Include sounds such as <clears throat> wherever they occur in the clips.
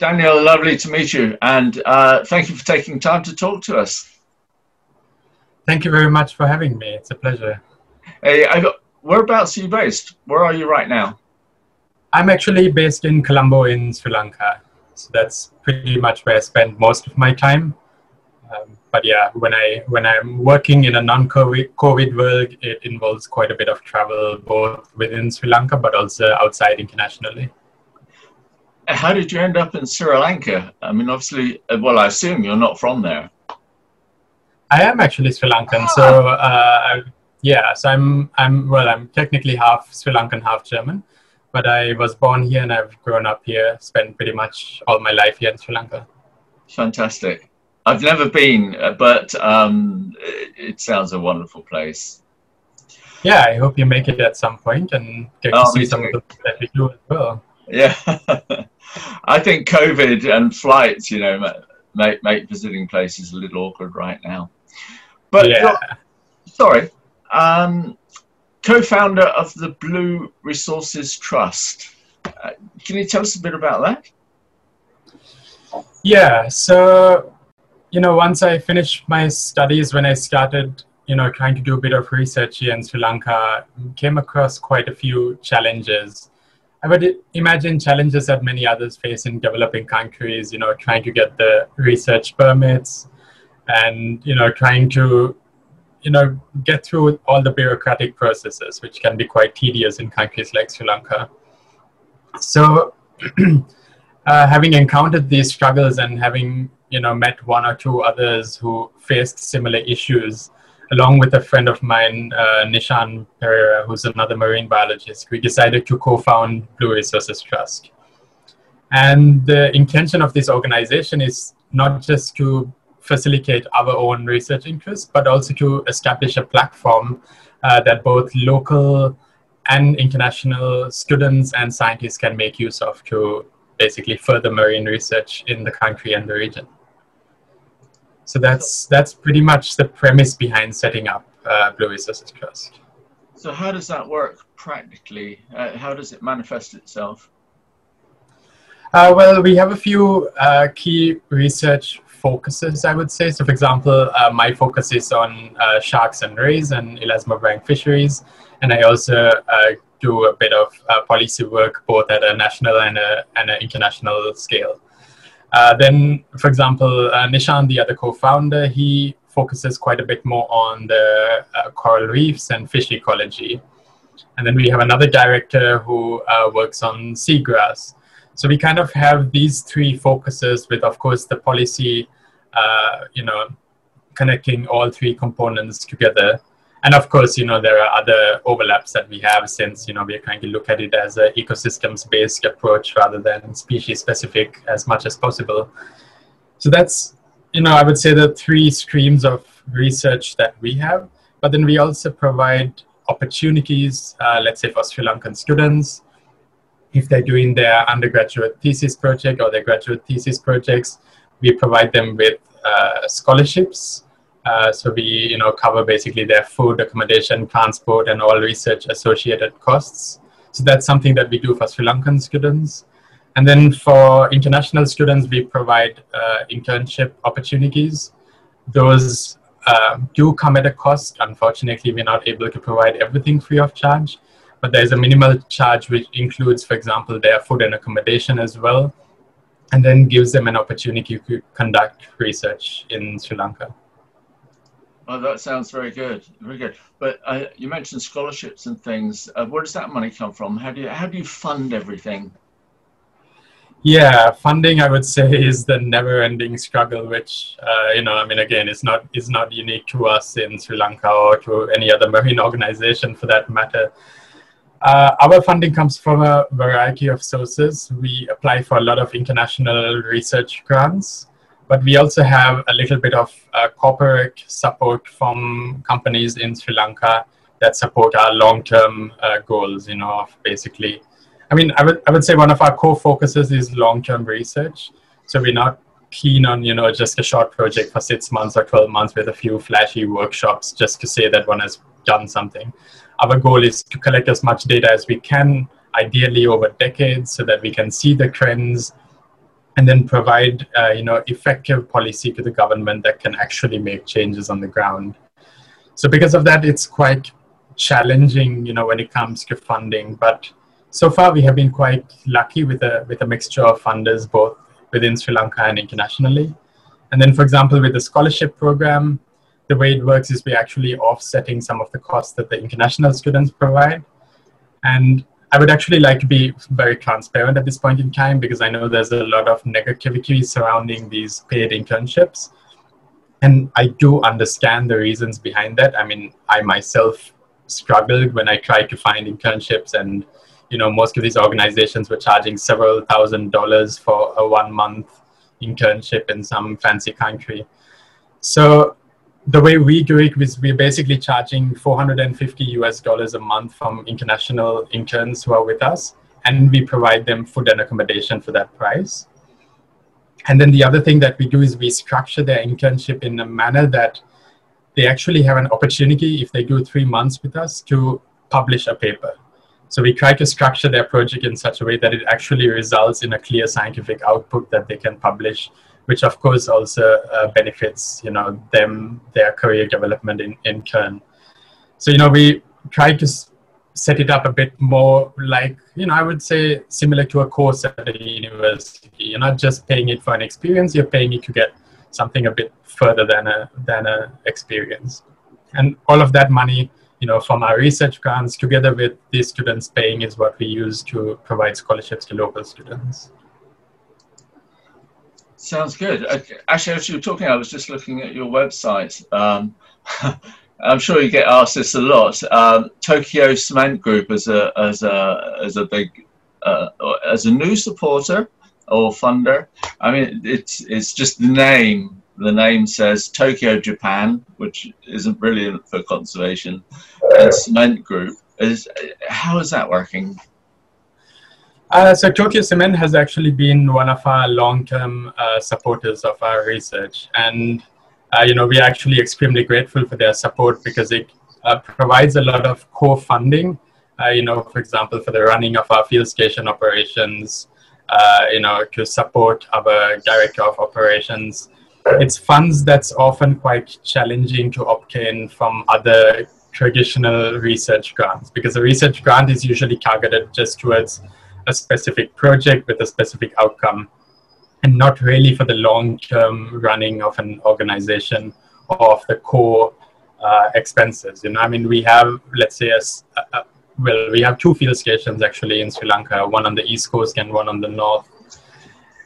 Daniel, lovely to meet you, and uh, thank you for taking time to talk to us. Thank you very much for having me. It's a pleasure. Hey, I got, whereabouts are you based? Where are you right now? I'm actually based in Colombo in Sri Lanka. So that's pretty much where I spend most of my time. Um, but yeah, when I when I'm working in a non-COVID COVID world, it involves quite a bit of travel, both within Sri Lanka but also outside internationally how did you end up in Sri Lanka? I mean, obviously, uh, well, I assume you're not from there. I am actually Sri Lankan, ah. so uh, yeah, so I'm I'm well, I'm technically half Sri Lankan, half German, but I was born here and I've grown up here, spent pretty much all my life here in Sri Lanka. Fantastic. I've never been, uh, but um, it, it sounds a wonderful place. Yeah, I hope you make it at some point and get oh, to see some of the that we do as well. Yeah. <laughs> I think COVID and flights, you know, make, make visiting places a little awkward right now. But yeah. sorry, um, co-founder of the Blue Resources Trust. Uh, can you tell us a bit about that? Yeah, so you know, once I finished my studies, when I started, you know, trying to do a bit of research here in Sri Lanka, came across quite a few challenges I would imagine challenges that many others face in developing countries, you know, trying to get the research permits and, you know, trying to, you know, get through all the bureaucratic processes, which can be quite tedious in countries like Sri Lanka. So, <clears throat> uh, having encountered these struggles and having, you know, met one or two others who faced similar issues, along with a friend of mine, uh, Nishan Perera, who's another marine biologist, we decided to co-found Blue Resources Trust. And the intention of this organization is not just to facilitate our own research interests, but also to establish a platform uh, that both local and international students and scientists can make use of to basically further marine research in the country and the region. So that's that's pretty much the premise behind setting up uh, Blue Resources Trust. So how does that work practically? Uh, how does it manifest itself? Uh, well, we have a few uh, key research focuses, I would say. So, for example, uh, my focus is on uh, sharks and rays and elasmobranch fisheries, and I also uh, do a bit of uh, policy work both at a national and, a, and an international scale. Uh, then, for example, uh, Nishan, the other co-founder, he focuses quite a bit more on the uh, coral reefs and fish ecology. And then we have another director who uh, works on seagrass. So we kind of have these three focuses with, of course, the policy, uh, you know, connecting all three components together and of course you know there are other overlaps that we have since you know we're trying to look at it as an ecosystems based approach rather than species specific as much as possible. So that's you know i would say the three streams of research that we have. But then we also provide opportunities uh, let's say for sri lankan students if they're doing their undergraduate thesis project or their graduate thesis projects we provide them with uh, scholarships uh, so we, you know, cover basically their food, accommodation, transport, and all research associated costs. So that's something that we do for Sri Lankan students. And then for international students, we provide uh, internship opportunities. Those uh, do come at a cost. Unfortunately, we're not able to provide everything free of charge, but there's a minimal charge which includes, for example, their food and accommodation as well, and then gives them an opportunity to conduct research in Sri Lanka. Oh, that sounds very good, very good. But uh, you mentioned scholarships and things. Uh, where does that money come from? How do you how do you fund everything? Yeah, funding I would <laughs> say is the never-ending struggle, which uh, you know, I mean, again, is not is not unique to us in Sri Lanka or to any other marine <laughs> organization for that matter. Uh, our funding comes from a variety of sources. We apply for a lot of international research grants but we also have a little bit of uh, corporate support from companies in Sri Lanka that support our long-term uh, goals. You know, of basically, I mean, I would I would say one of our core focuses is long-term research. So we're not keen on you know just a short project for six months or 12 months with a few flashy workshops just to say that one has done something our goal is to collect as much data as we can ideally over decades so that we can see the trends and then provide uh, you know effective policy to the government that can actually make changes on the ground. So because of that, it's quite challenging, you know, when it comes to funding. But so far, we have been quite lucky with a with a mixture of funders both within Sri Lanka and internationally. And then, for example, with the scholarship program, the way it works is we're actually offsetting some of the costs that the international students provide. And I would actually like to be very transparent at this point in time because I know there's a lot of negativity surrounding these paid internships. And I do understand the reasons behind that. I mean, I myself struggled when I tried to find internships and you know most of these organizations were charging several thousand dollars for a one month internship in some fancy country so the way we do it is we're basically charging 450 US dollars a month from international interns who are with us, and we provide them food and accommodation for that price. And then the other thing that we do is we structure their internship in a manner that they actually have an opportunity, if they do three months with us, to publish a paper. So we try to structure their project in such a way that it actually results in a clear scientific output that they can publish which of course also uh, benefits you know them their career development in, in turn. So you know we try to set it up a bit more like you know i would say similar to a course at a university. You're not just paying it for an experience you're paying it to get something a bit further than a than a experience. And all of that money you know from our research grants together with these students paying is what we use to provide scholarships to local students Sounds good. Actually, as you were talking, I was just looking at your website. Um, <laughs> I'm sure you get asked this a lot. Um, Tokyo Cement Group as a as a as a big uh, as a new supporter or funder. I mean, it's it's just the name. The name says Tokyo Japan, which isn't brilliant for conservation, and Cement Group. Is how is that working? Uh, so Tokyo Cement has actually been one of our long-term uh, supporters of our research, and uh, you know we are actually extremely grateful for their support because it uh, provides a lot of co-funding. Uh, you know, for example, for the running of our field station operations, uh, you know, to support our director of operations. It's funds that's often quite challenging to obtain from other traditional research grants because a research grant is usually targeted just towards a specific project with a specific outcome and not really for the long term running of an organization or of the core uh, expenses. You know, I mean, we have, let's say, a, a, well, we have two field stations actually in Sri Lanka, one on the east coast and one on the north.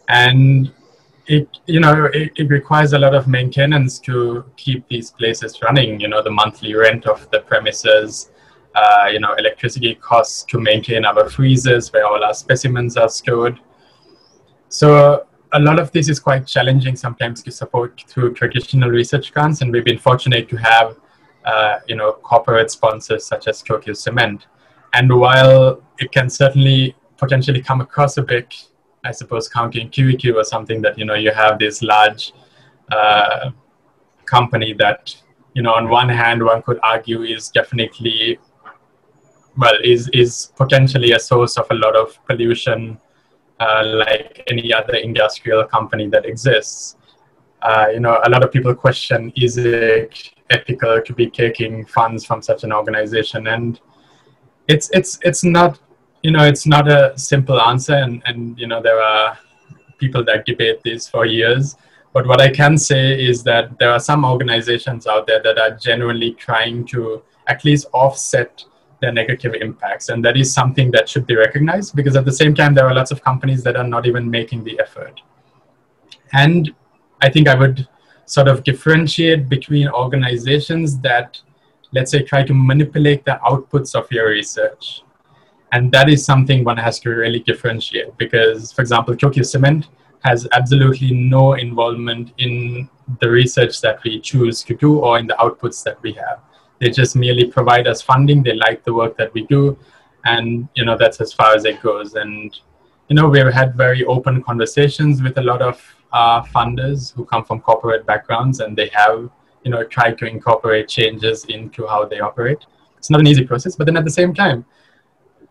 And it, you know, it, it requires a lot of maintenance to keep these places running. You know, the monthly rent of the premises, uh, you know, electricity costs to maintain our freezers where all our specimens are stored. So a lot of this is quite challenging sometimes to support through traditional research grants, and we've been fortunate to have, uh, you know, corporate sponsors such as Tokyo Cement. And while it can certainly potentially come across a bit, I suppose, counterintuitive or something that you know you have this large uh, company that you know on one hand one could argue is definitely well is is potentially a source of a lot of pollution uh, like any other industrial company that exists. Uh, you know a lot of people question is it ethical to be taking funds from such an organization? And it's it's it's not you know it's not a simple answer. And and you know there are people that debate this for years. But what i can say is that there are some organizations out there that are genuinely trying to at least offset their negative impacts. And that is something that should be recognized because at the same time, there are lots of companies that are not even making the effort. And I think I would sort of differentiate between organizations that, let's say, try to manipulate the outputs of your research. And that is something one has to really differentiate because, for example, Tokyo Cement has absolutely no involvement in the research that we choose to do or in the outputs that we have. They just merely provide us funding. They like the work that we do, and you know that's as far as it goes. And you know we've had very open conversations with a lot of uh, funders who come from corporate backgrounds, and they have you know tried to incorporate changes into how they operate. It's not an easy process, but then at the same time,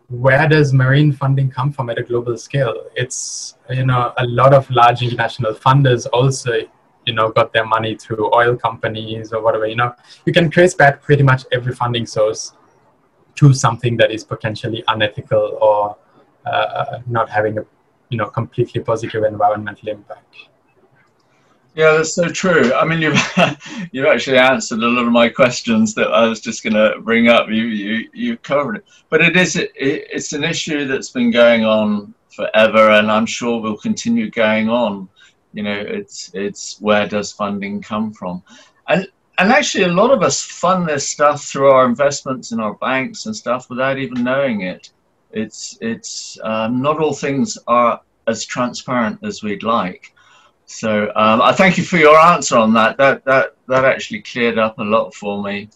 where does marine funding come from at a global scale? It's you know a lot of large international funders also you know got their money through oil companies or whatever. You know you can trace back pretty much every funding source to something that is potentially unethical or uh, not having a you know completely positive environmental impact. Yeah, that's so true. I mean, you've <laughs> you've actually answered a lot of my questions that I was just going to bring up. You you you covered it, but it is it, it's an issue that's been going on forever, and I'm sure will continue going on. You know, it's it's where does funding come from, and and actually a lot of us fund this stuff through our investments in our banks and stuff without even knowing it. It's it's um, not all things are as transparent as we'd like. So um, I thank you for your answer on that. That that that actually cleared up a lot for me.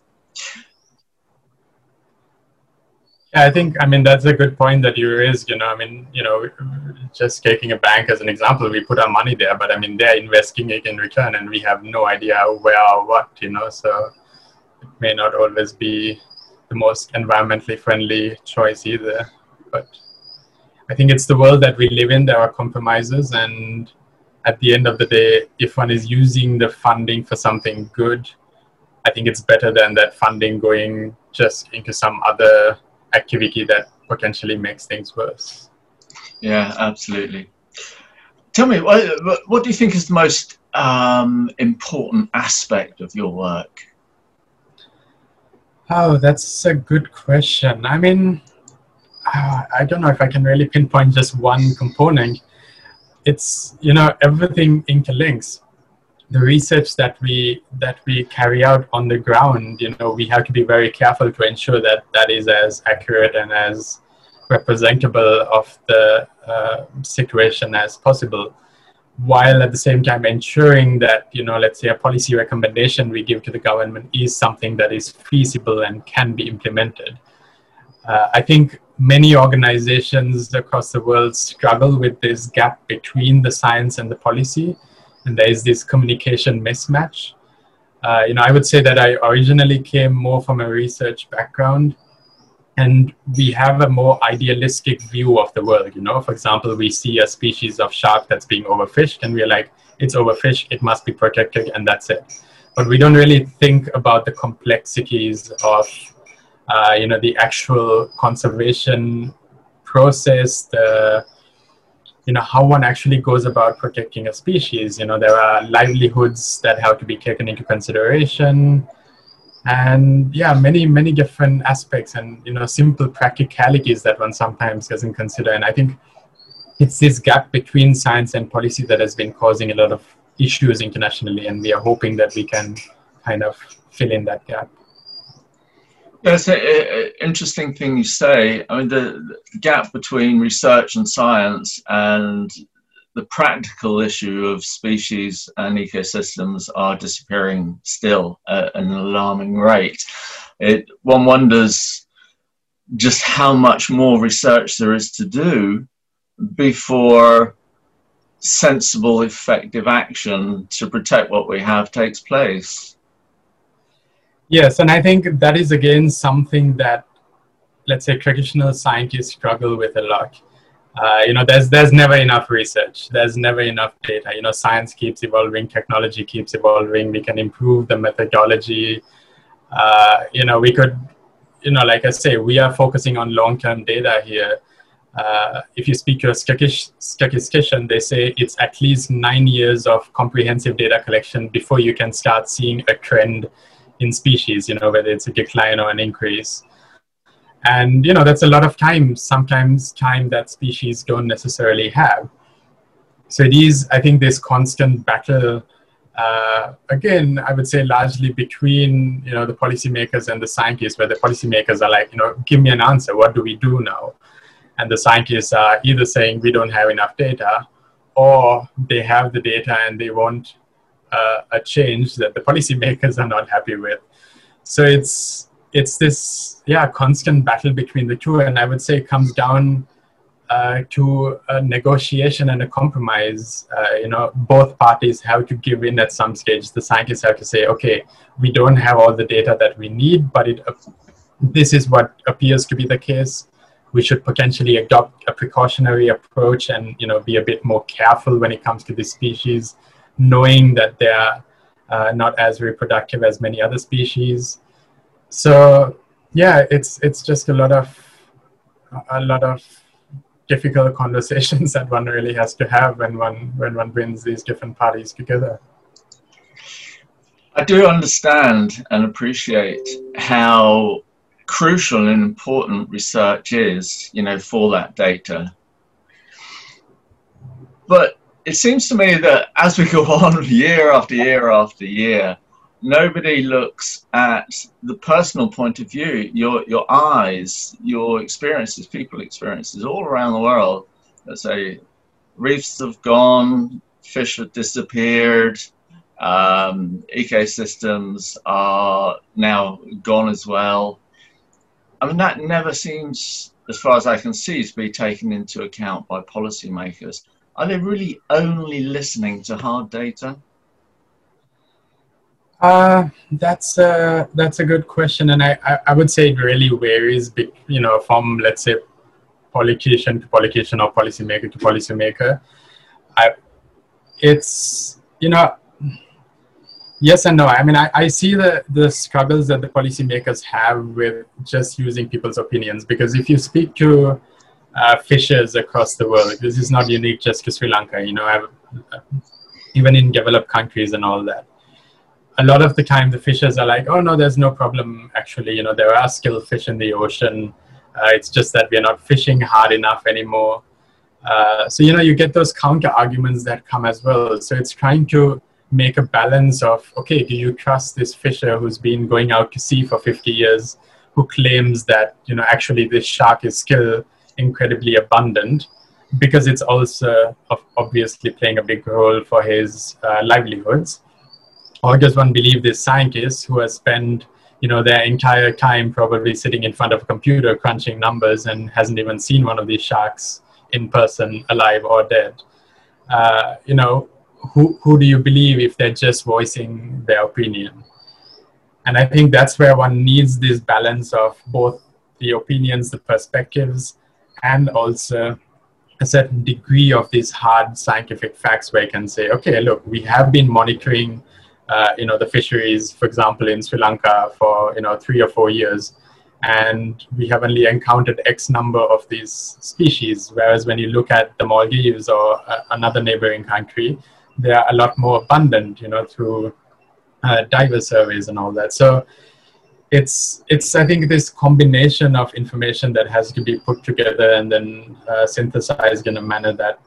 Yeah, I think I mean that's a good point that you raised. You know, I mean, you know, just taking a bank as an example, we put our money there, but I mean, they're investing it in return, and we have no idea where or what. You know, so it may not always be the most environmentally friendly choice either. But I think it's the world that we live in. There are compromises, and at the end of the day, if one is using the funding for something good, I think it's better than that funding going just into some other activity that potentially makes things worse. Yeah, absolutely. Tell me, what, what do you think is the most um, important aspect of your work? Oh, that's a good question. I mean, uh, I don't know if I can really pinpoint just one component it's you know everything interlinks the research that we that we carry out on the ground you know we have to be very careful to ensure that that is as accurate and as representable of the uh, situation as possible while at the same time ensuring that you know let's say a policy recommendation we give to the government is something that is feasible and can be implemented. Uh, i think many organizations across the world struggle with this gap between the science and the policy, and there is this communication mismatch. Uh, you know, I would say that I originally came more from a research background, and we have a more idealistic view of the world. You know, for example, we see a species of shark that's being overfished, and we're like, it's overfished, it must be protected, and that's it. But we don't really think about the complexities of uh, you know the actual conservation process the you know how one actually goes about protecting a species. You know there are livelihoods that have to be taken into consideration. And yeah many many different aspects and you know simple practicalities that one sometimes doesn't consider. And i think it's this gap between science and policy that has been causing a lot of issues internationally. And we are hoping that we can kind of fill in that gap that's an interesting thing you say. I mean, the, the gap between research and science and the practical issue of species and ecosystems are disappearing still at an alarming rate. It, one wonders just how much more research there is to do before sensible, effective action to protect what we have takes place. Yes, and I think that is again something that, let's say, traditional scientists struggle with a lot. Uh, you know, there's there's never enough research. There's never enough data. You know, science keeps evolving, technology keeps evolving. We can improve the methodology. Uh, you know, we could, you know, like I say, we are focusing on long-term data here. Uh, if you speak to a statistician, they say it's at least nine years of comprehensive data collection before you can start seeing a trend in species, you know, whether it's a decline or an increase. And, you know, that's a lot of time, sometimes time that species don't necessarily have. So it is, I think, this constant battle, uh, again, I would say largely between, you know, the policymakers and the scientists, where the policymakers are like, you know, give me an answer, what do we do now? And the scientists are either saying we don't have enough data, or they have the data and they want uh, a change that the policymakers are not happy with. So it's it's this yeah constant battle between the two, and I would say it comes down uh, to a negotiation and a compromise. Uh, you know, both parties have to give in at some stage. The scientists have to say, okay, we don't have all the data that we need, but it, uh, this is what appears to be the case. we should potentially adopt a precautionary approach and you know be a bit more careful when it comes to this species, knowing that they're uh, not as reproductive as many other species. So yeah, it's it's just a lot of a lot of difficult <laughs> conversations that one really has to have when one when one brings these different parties together. I do understand and appreciate how crucial and important research is, you know, for that data. But it seems to me that as we <laughs> go on year after year after year, nobody looks at the personal point of view, your your eyes, your experiences, people experiences all around the world. Let's say reefs have gone, fish have disappeared, um, ecosystems are now gone as well. I mean, that never seems, as far as I can see, to be taken into account by policymakers. Are they really only listening to hard data? Uh, that's a that's a good question, and I, I, I would say it really varies, you know, from let's say politician to politician or policymaker to policymaker. I, it's you know, yes and no. I mean, I, I see the the struggles that the policymakers have with just using people's opinions because if you speak to uh, fishers across the world, this is not unique just to Sri Lanka. You know, I've, even in developed countries and all that a lot of the time the fishers are like, oh no, there's no problem. Actually, you know, there are skilled fish in the ocean. Uh, it's just that we're not fishing hard enough anymore. Uh, so you know, you get those counter arguments that come as well. So it's trying to make a balance of okay, do you trust this fisher who's been going out to sea for 50 years, who claims that you know actually this shark is still incredibly abundant because it's also obviously playing a big role for his uh, livelihoods. Or does one believe this scientist who has spent you know their entire time probably sitting in front of a computer crunching numbers and hasn't even seen one of these sharks in person alive or dead. Uh, you know who, who do you believe if they're just voicing their opinion? And i think that's where one needs this balance of both the opinions the perspectives and also a certain degree of these hard scientific facts where you can say okay look we have been monitoring uh, you know, the fisheries, for example, in Sri Lanka for, you know, three or four years. And we have only encountered X number of these species. Whereas when you look at the Maldives or uh, another neighboring country, they are a lot more abundant, you know, through uh, diver surveys and all that. So it's, it's, I think, this combination of information that has to be put together and then uh, synthesized in a manner that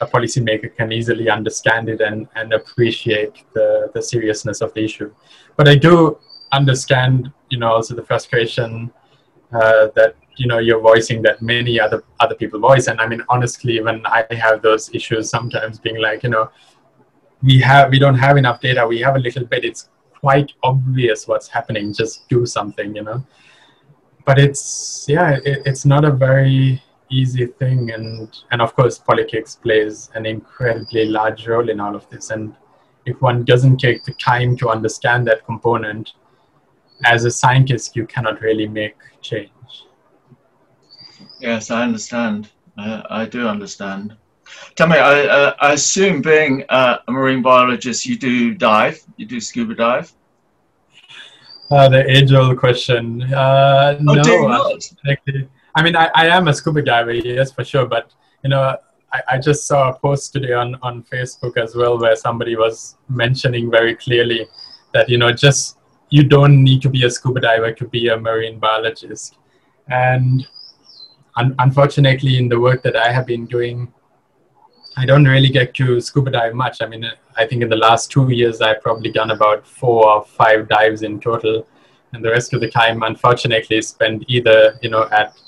a policymaker can easily understand it and, and appreciate the, the seriousness of the issue. But I do understand, you know, also the frustration uh, that you know you're voicing that many other other people voice. And I mean, honestly, when I have those issues, sometimes being like, you know, we have we don't have enough data. We have a little bit. It's quite obvious what's happening. Just do something, you know. But it's yeah, it, it's not a very easy thing and and of course politics plays an incredibly large role in all of this and if one doesn't take the time to understand that component as a scientist you cannot really make change yes i understand i do understand tell me i, uh, I assume being uh, a marine biologist you do dive you do scuba dive uh, the age-old question uh, oh, no actually I mean, I, I am a scuba diver, yes, for sure. But, you know, I, I just saw a post today on, on Facebook as well where somebody was mentioning very clearly that, you know, just you don't need to be a scuba diver to be a marine biologist. And un- unfortunately, in the work that I have been doing, I don't really get to scuba dive much. I mean, I think in the last two years, I've probably done about four or five dives in total. And the rest of the time, unfortunately, spent either, you know, at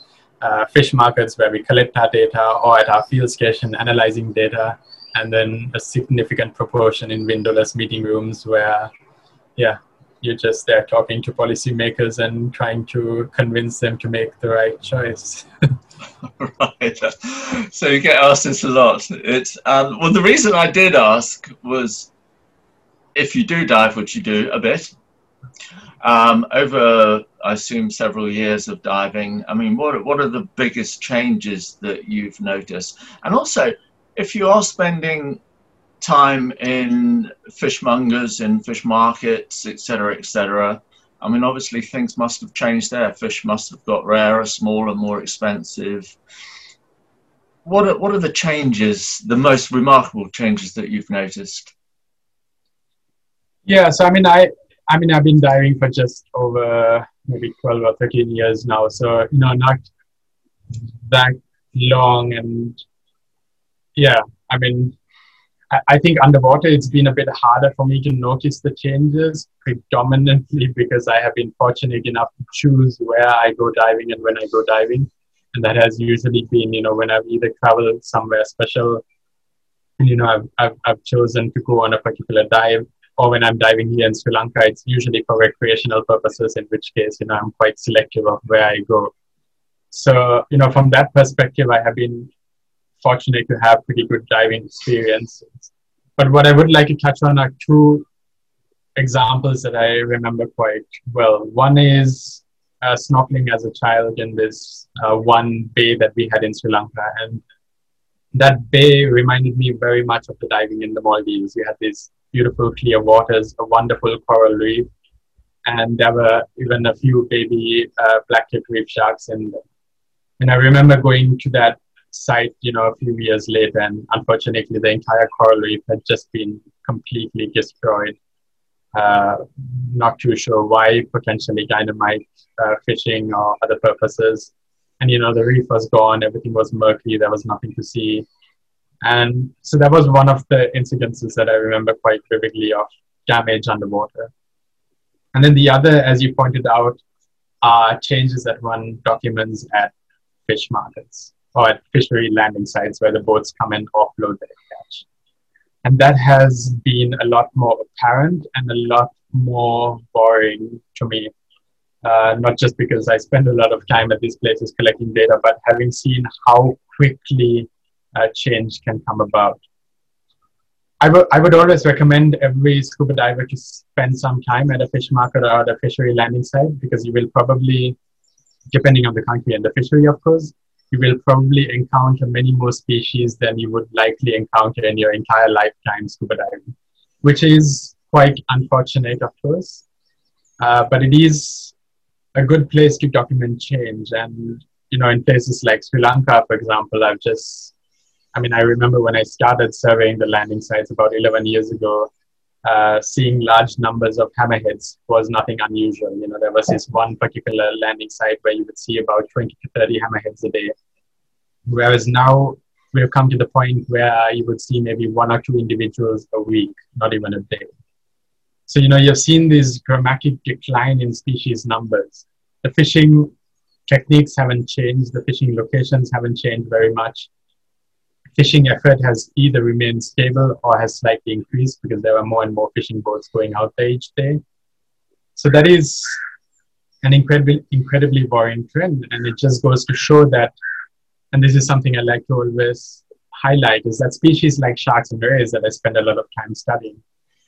uh, fish markets where we collect our data or at our field station analyzing data and then a significant proportion in windowless meeting rooms where yeah you're just there talking to policymakers and trying to convince them to make the right choice <laughs> right so you get asked this a lot it's um, well the reason i did ask was if you do dive which you do a bit um, over I assume, several years of diving. I mean, what what are the biggest changes that you've noticed? And also, if you are spending time in fishmongers, in fish markets, etc., etc. I mean, obviously things must have changed there. Fish must have got rarer, smaller, more expensive. What are, what are the changes, the most remarkable changes that you've noticed? Yeah, so I mean, I I mean, I've been diving for just over maybe 12 or 13 years now. So, you know, not that long. And yeah, I mean, I, think underwater it's been a bit harder for me to notice the changes, predominantly <laughs> because I have been fortunate enough to choose where I go diving and when I go diving. And that has usually been, you know, when I've either traveled somewhere special and, you know, I've, I've, I've chosen to go on a particular dive or when I'm diving here in Sri Lanka, it's usually for recreational purposes, in which case, you know, I'm quite selective of where I go. So, you know, from that perspective, I have been fortunate to have pretty good diving experiences. But what I would like to touch on are two examples that I remember quite well. One is uh, snorkeling as a child in this uh, one bay that we had in Sri Lanka. And that bay reminded me very much of the diving in the Maldives. You had these beautiful clear waters, a wonderful coral reef, and there were even a few baby uh, black-tipped reef sharks in. And I remember going to that site, you know, a few years later, and unfortunately, the entire coral reef had just been completely destroyed. Uh, not too sure why, potentially dynamite uh, fishing or other purposes. And you know, the reef was gone, everything was murky, there was nothing to see. And so that was one of the incidences that I remember quite vividly of damage underwater. And then the other, as you pointed out, are changes that one documents at fish markets or at fishery landing sites where the boats come and offload their catch. And that has been a lot more apparent and a lot more boring to me. Uh, not just because I spend a lot of time at these places collecting data, but having seen how quickly uh, change can come about. I would, would always recommend every scuba diver to spend some time at a fish market or at a fishery landing site because you will probably, depending on the country and the fishery, of course, you will probably encounter many more species than you would likely encounter in your entire lifetime scuba diving, which is quite unfortunate, of course. Uh, but it is a good place to document change. And, you know, in places like Sri Lanka, for example, I've just I mean, I remember when I started surveying the landing sites about 11 years ago, uh, seeing large numbers of hammerheads was nothing unusual. You know, there was this one particular landing site where you would see about 20 to 30 hammerheads a day. Whereas now we've come to the point where you would see maybe one or two individuals a week, not even a day. So, you know, you've seen this dramatic decline in species numbers. The fishing techniques haven't changed, the fishing locations haven't changed very much fishing effort has either remained stable or has slightly increased because there are more and more fishing boats going out there each day. So that is an incredibly, incredibly boring trend. And it just goes to show that, and this is something I like to always highlight, is that species like sharks and rays that I spend a lot of time studying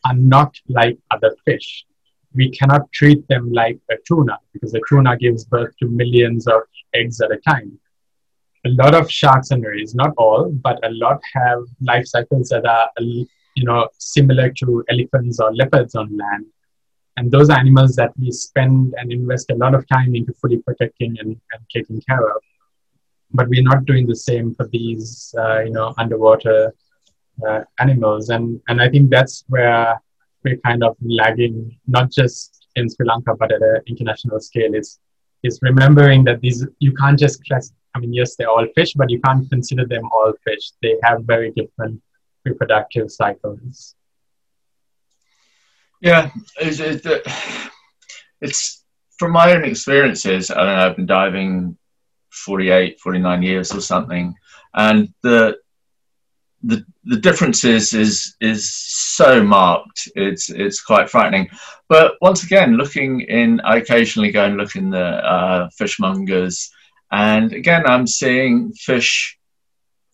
are not like other fish. We cannot treat them like a tuna because a tuna gives birth to millions of eggs at a time a lot of sharks and rays, not all, but a lot have life cycles that are, you know, similar to elephants or leopards on land. And those animals that we spend and invest a lot of time into fully protecting and, and taking care of. But we're not doing the same for these, uh, you know, underwater uh, animals. And, and I think that's where we're kind of lagging, not just in Sri Lanka, but at an international scale, is, is remembering that these, you can't just class, I mean, yes, they're all fish, but you can't consider them all fish. They have very different reproductive cycles. Yeah, it's, it's from my own experiences. I don't know, I've been diving 48, 49 years or something, and the the the differences is is so marked. It's it's quite frightening. But once again, looking in, I occasionally go and look in the uh, fishmongers and again, I'm seeing fish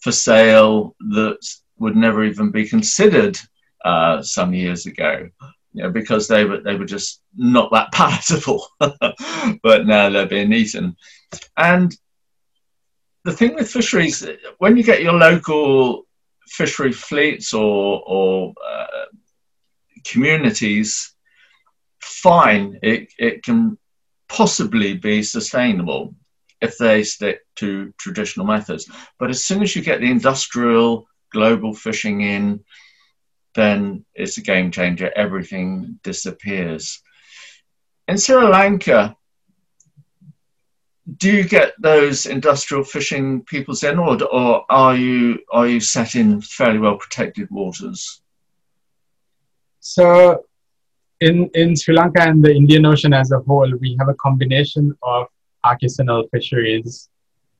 for sale that would never even be considered uh, some years ago. you know, because they were they were just not that <laughs> palatable. <laughs> but now they're being eaten. And the thing with fisheries, when you get your local fishery fleets or or uh, communities, fine, it it can possibly be sustainable if they stick to traditional methods. But as soon as you get the industrial global fishing in, then it's a game changer. Everything disappears. In Sri Lanka, do you get those industrial fishing peoples in, or, or are you are you set in fairly well protected waters? So, in in Sri Lanka and the Indian Ocean as a whole, we have a combination of artisanal fisheries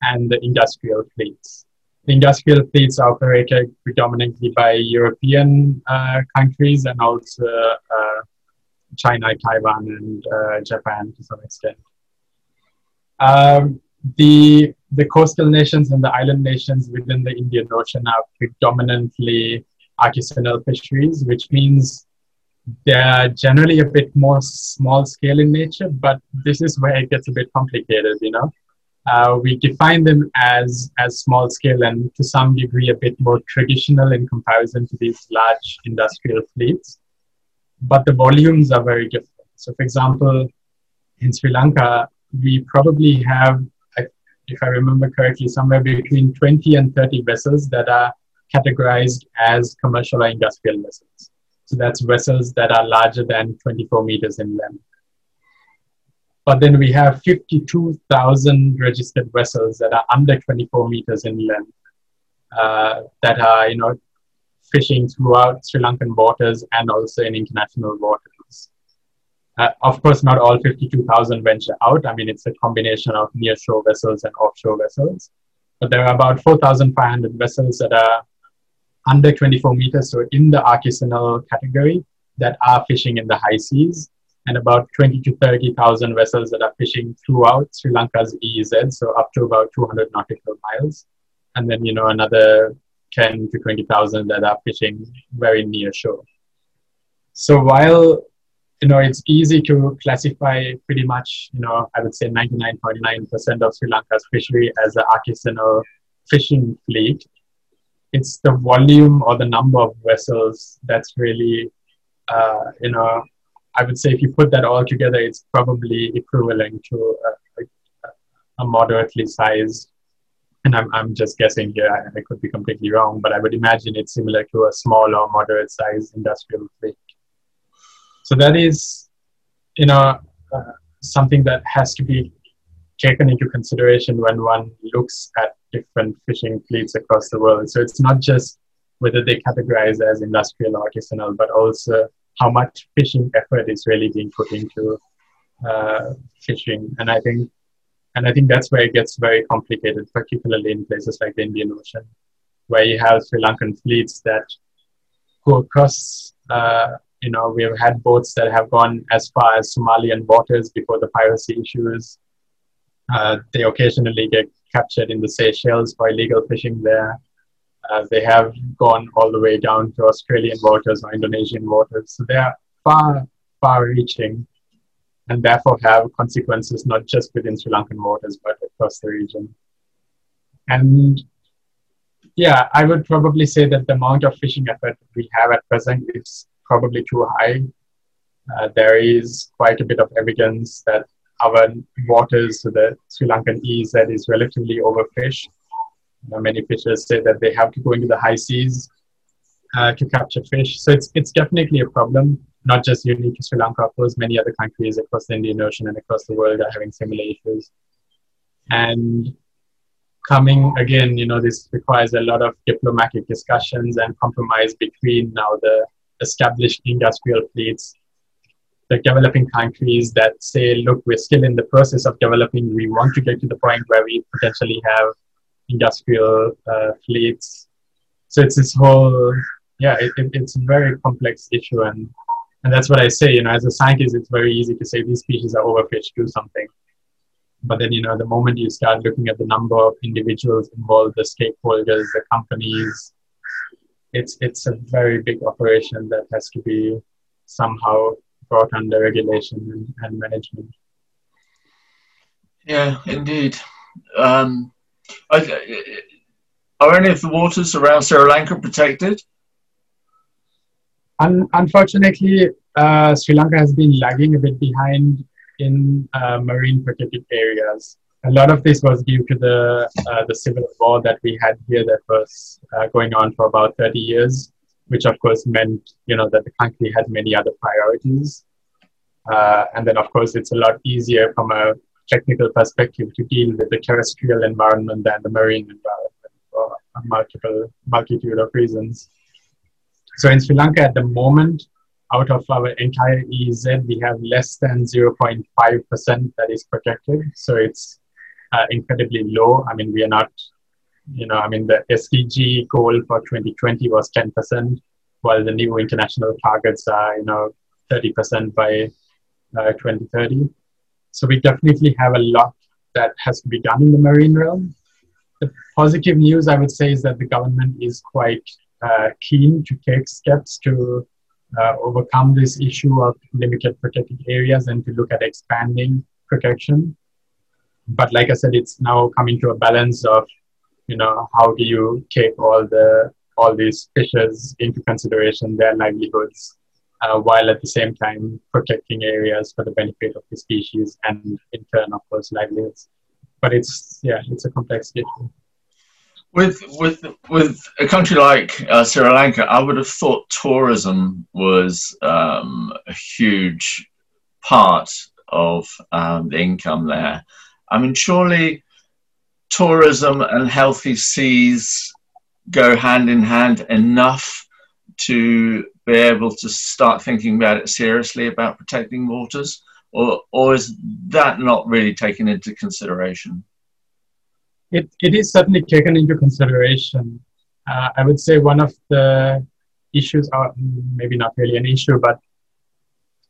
and the industrial fleets. The industrial fleets are operated predominantly by European uh, countries and also uh, China, Taiwan, and uh, Japan to some extent. Um, the the coastal nations and the island nations within the Indian Ocean are predominantly artisanal fisheries, which means they're generally a bit more small scale in nature, but this is where it gets a bit complicated, you know. Uh, we define them as, as small scale and to some degree a bit more traditional in comparison to these large industrial fleets, but the volumes are very different. So, for example, in Sri Lanka, we probably have, if I remember correctly, somewhere between 20 and 30 vessels that are categorized as commercial or industrial vessels. So that's vessels that are larger than 24 meters in length. But then we have 52,000 registered vessels that are under 24 meters in length uh, that are, you know, fishing throughout Sri Lankan waters and also in international waters. Uh, of course, not all 52,000 venture out. I mean, it's a combination of near-shore vessels and offshore vessels. But there are about 4,500 vessels that are under 24 meters, so in the artisanal category, that are fishing in the high seas, and about 20 to 30,000 vessels that are fishing throughout Sri Lanka's EEZ, so up to about 200 nautical miles, and then you know another 10 to 20,000 that are fishing very near shore. So while you know it's easy to classify pretty much you know I would say 99.9% of Sri Lanka's fishery as an artisanal fishing fleet, it's the volume or the number of vessels that's really, uh, you know, I would say if you put that all together, it's probably equivalent to a, a, moderately sized, and I'm, I'm just guessing here, I, I, could be completely wrong, but I would imagine it's similar to a small or moderate sized industrial fleet. So that is, you know, uh, something that has to be taken into consideration when one looks at different fishing fleets across the world. So it's not just whether they categorize as industrial or artisanal, but also how much fishing effort is really being put into uh, fishing. And I think, and I think that's where it gets very complicated, particularly in places like the Indian Ocean, where you have Sri Lankan fleets that go across. Uh, you know, we've had boats that have gone as far as Somalian waters before the piracy issues. Uh, they occasionally get captured in the Seychelles for illegal fishing there. Uh, they have gone all the way down to Australian waters or Indonesian waters. So they are far, far reaching and therefore have consequences not just within Sri Lankan waters but across the region. And yeah, I would probably say that the amount of fishing effort we have at present is probably too high. Uh, there is quite a bit of evidence that our waters, so the Sri Lankan EEZ is relatively overfished. You know, many fishers say that they have to go into the high seas uh, to capture fish. So it's, it's definitely a problem, not just unique to Sri Lanka, of course, many other countries across the Indian Ocean and across the world are having similar issues. And coming again, you know, this requires a lot of diplomatic discussions and compromise between now the established industrial fleets the developing countries that say, look, we're still in the process of developing. We want to get to the point where we potentially have industrial uh, fleets. So it's this whole, yeah, it, it, it's a very complex issue. And, and that's what I say, you know, as a scientist, it's very easy to say these species are overfished, do something. But then, you know, the moment you start looking at the number of individuals involved, the stakeholders, the companies, it's, it's a very big operation that has to be somehow brought under regulation and, and management. Yeah, indeed. Um, are any of the waters around Sri Lanka protected? Un- unfortunately, uh, Sri Lanka has been lagging a bit behind in uh, marine protected areas. A lot of this was due to the uh, the civil war that we had here that was uh, going on for about 30 years, which of course meant you know that the country had many other priorities. Uh, and then of course it's a lot easier from a technical perspective to deal with the terrestrial environment than the marine environment for a multiple multitude of reasons. So in Sri Lanka at the moment, out of our entire EEZ, we have less than 0.5% that is protected. So it's uh, incredibly low. I mean, we are not, you know, I mean, the SDG goal for 2020 was 10%, while the new international targets are, you know, 30% by uh, 2030. So we definitely have a lot that has to be done in the marine realm. The positive news, I would say, is that the government is quite uh, keen to take steps to uh, overcome this issue of limited protected areas and to look at expanding protection. But like I said, it's now coming to a balance of, you know, how do you take all the all these fishers into consideration, their livelihoods, uh, while at the same time protecting areas for the benefit of the species and in turn, of course, livelihoods. But it's yeah, it's a complex issue. With with with a country like uh, Sri Lanka, I would have thought tourism was um, a huge part of um, the income there. I mean, surely tourism and healthy seas go hand in hand enough to be able to start thinking about it seriously about protecting waters, or or is that not really taken into consideration? It it is certainly taken into consideration. Uh, I would say one of the issues, are maybe not really an issue, but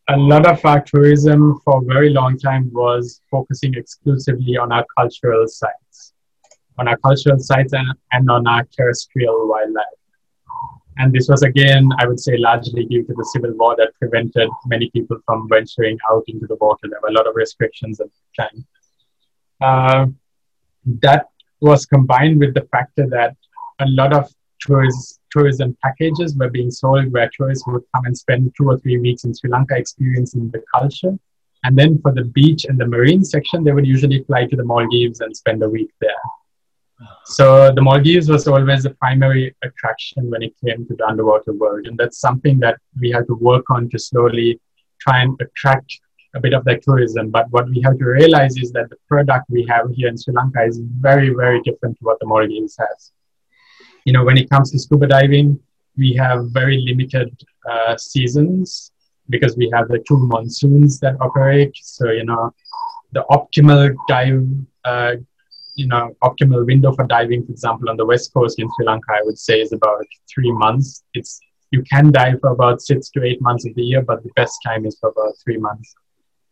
a lot of our tourism for a very long time was focusing exclusively on our cultural sites, on our cultural sites and, and on our terrestrial wildlife. And this was again, I would say, largely due to the civil war that prevented many people from venturing out into the water. There were a lot of restrictions at the time. Uh, that was combined with the factor that a lot of tourism packages were being sold where tourists would come and spend two or three weeks in Sri Lanka experiencing the culture. And then for the beach and the marine section, they would usually fly to the Maldives and spend a week there. So the Maldives was always the primary attraction when it came to the underwater world. And that's something that we have to work on to slowly try and attract a bit of that tourism. But what we have to realize is that the product we have here in Sri Lanka is very, very different to what the Maldives has. You know, when it comes to scuba diving, we have very limited uh, seasons because we have the two monsoons that operate. So, you know, the optimal dive uh, you know, optimal window for diving, for example, on the west coast in Sri Lanka, I would say is about three months. It's you can dive for about six to eight months of the year, but the best time is for about three months.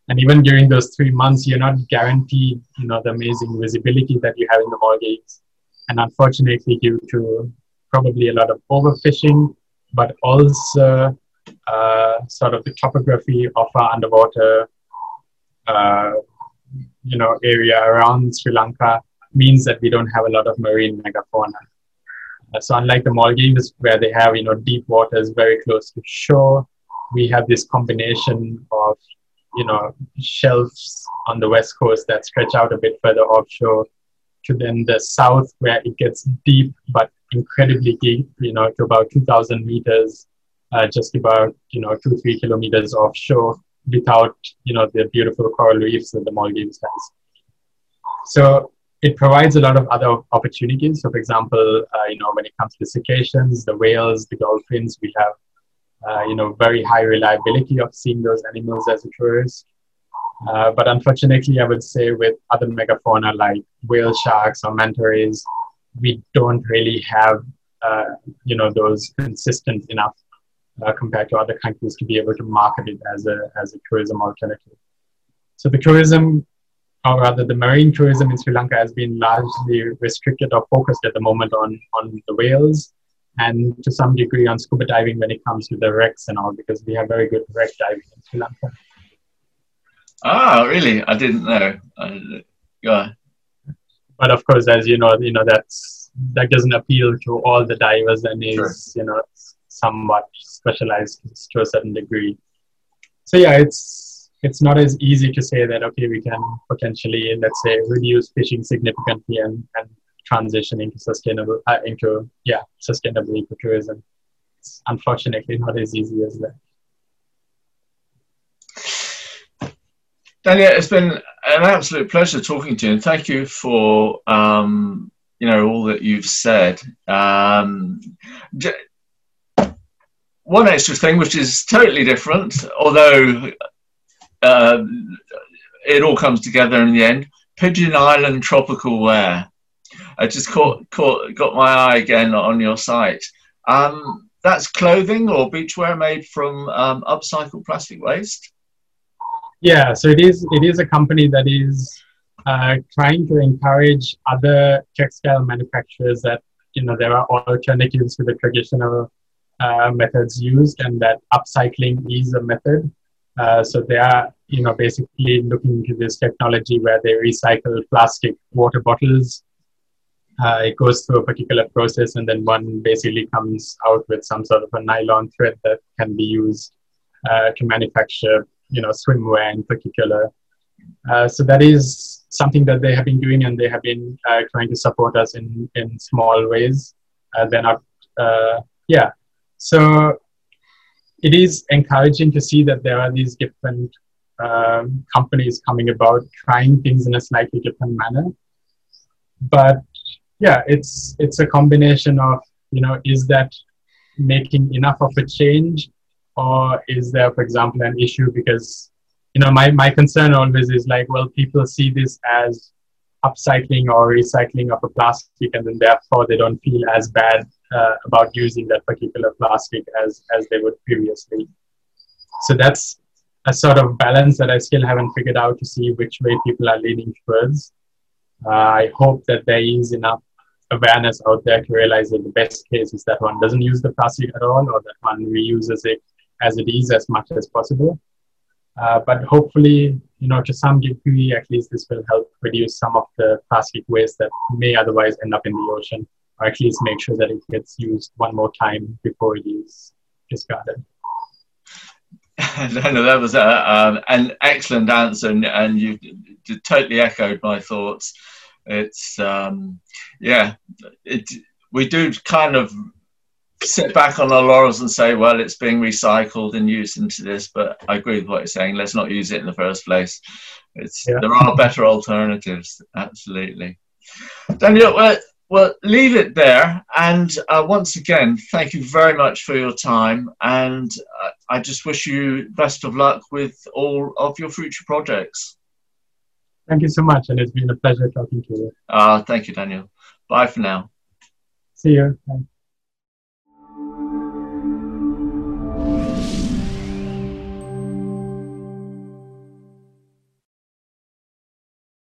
And even during those three months, you're not guaranteed, you know, the amazing visibility that you have in the Maldives. And unfortunately, due to probably a lot of overfishing, but also uh, sort of the topography of our underwater, uh, you know, area around Sri Lanka, means that we don't have a lot of marine megafauna. Uh, so unlike the Maldives, where they have you know deep waters very close to shore, we have this combination of you know shelves on the west coast that stretch out a bit further offshore to then the south where it gets deep but incredibly deep, you know, to about 2,000 meters, uh, just about you know two three kilometers offshore, without you know the beautiful coral reefs that the Maldives has. So it provides a lot of other opportunities. So, for example, uh, you know, when it comes to the cetaceans, the whales, the dolphins, we have, uh, you know, very high reliability of seeing those animals as a tourist. Uh, but unfortunately, I would say with other megafauna like whale sharks or manta rays, we don't really have, uh, you know, those consistent enough uh, compared to other countries to be able to market it as a as a tourism alternative. So the tourism or rather the marine tourism in Sri Lanka has been largely restricted or focused at the moment on, on the whales. and to some degree on scuba diving when it comes to the wrecks and all, because we have very good wreck diving in Sri Lanka. Ah, really? I didn't know. Uh, yeah. But of course, as you know, you know that's that doesn't appeal to all the divers and is sure. you know somewhat specialized to a certain degree. So yeah, it's it's not as easy to say that okay, we can potentially let's say reduce fishing significantly and, and transition into sustainable uh, into yeah sustainable ecotourism. It's unfortunately not as easy as that. Daniel, it's been an absolute pleasure talking to you, and thank you for um, you know all that you've said. Um, one extra thing, which is totally different, although uh, it all comes together in the end. Pigeon Island tropical wear. I just caught, caught got my eye again on your site. Um, that's clothing or beachwear made from um, upcycled plastic waste. Yeah, so it is. It is a company that is uh, trying to encourage other textile manufacturers that you know there are alternatives to the traditional uh, methods used, and that upcycling is a method. Uh, so they are, you know, basically looking into this technology where they recycle plastic water bottles. Uh, it goes through a particular process, and then one basically comes out with some sort of a nylon thread that can be used uh, to manufacture you know swimwear in particular. Uh, so that is something that they have been doing, and they have been uh, trying to support us in in small ways. They're not, yeah. So it is encouraging to see that there are these different um, companies coming about trying things in a slightly different manner. But yeah, it's it's a combination of you know is that making enough of a change or is there for example an issue because you know my, my concern always is like well people see this as upcycling or recycling of a plastic and then therefore they don't feel as bad uh, about using that particular plastic as as they would previously. So that's a sort of balance that i still haven't figured out to see which way people are leaning towards. Uh, i hope that there is enough awareness out there to realize that the best case is that one doesn't use the plastic at all or that one reuses it as it is as much as possible. Uh, but hopefully, you know, to some degree, at least this will help reduce some of the plastic waste that may otherwise end up in the ocean, or at least make sure that it gets used one more time before it is discarded. <laughs> no, no, that was a, um, an excellent answer, and, and you, you, totally echoed my thoughts. It's um, yeah, it, we do kind of sit back on our laurels and say, well, it's being recycled and used into this, but I agree with what you're saying. Let's not use it in the first place. It's yeah. there are better alternatives, absolutely. Daniel, well, well leave it there. And uh, once again, thank you very much for your time. And uh, I just wish you best of luck with all of your future projects. Thank you so much, and it's been a pleasure talking to you. Uh, thank you, Daniel. Bye for now. See you. Bye.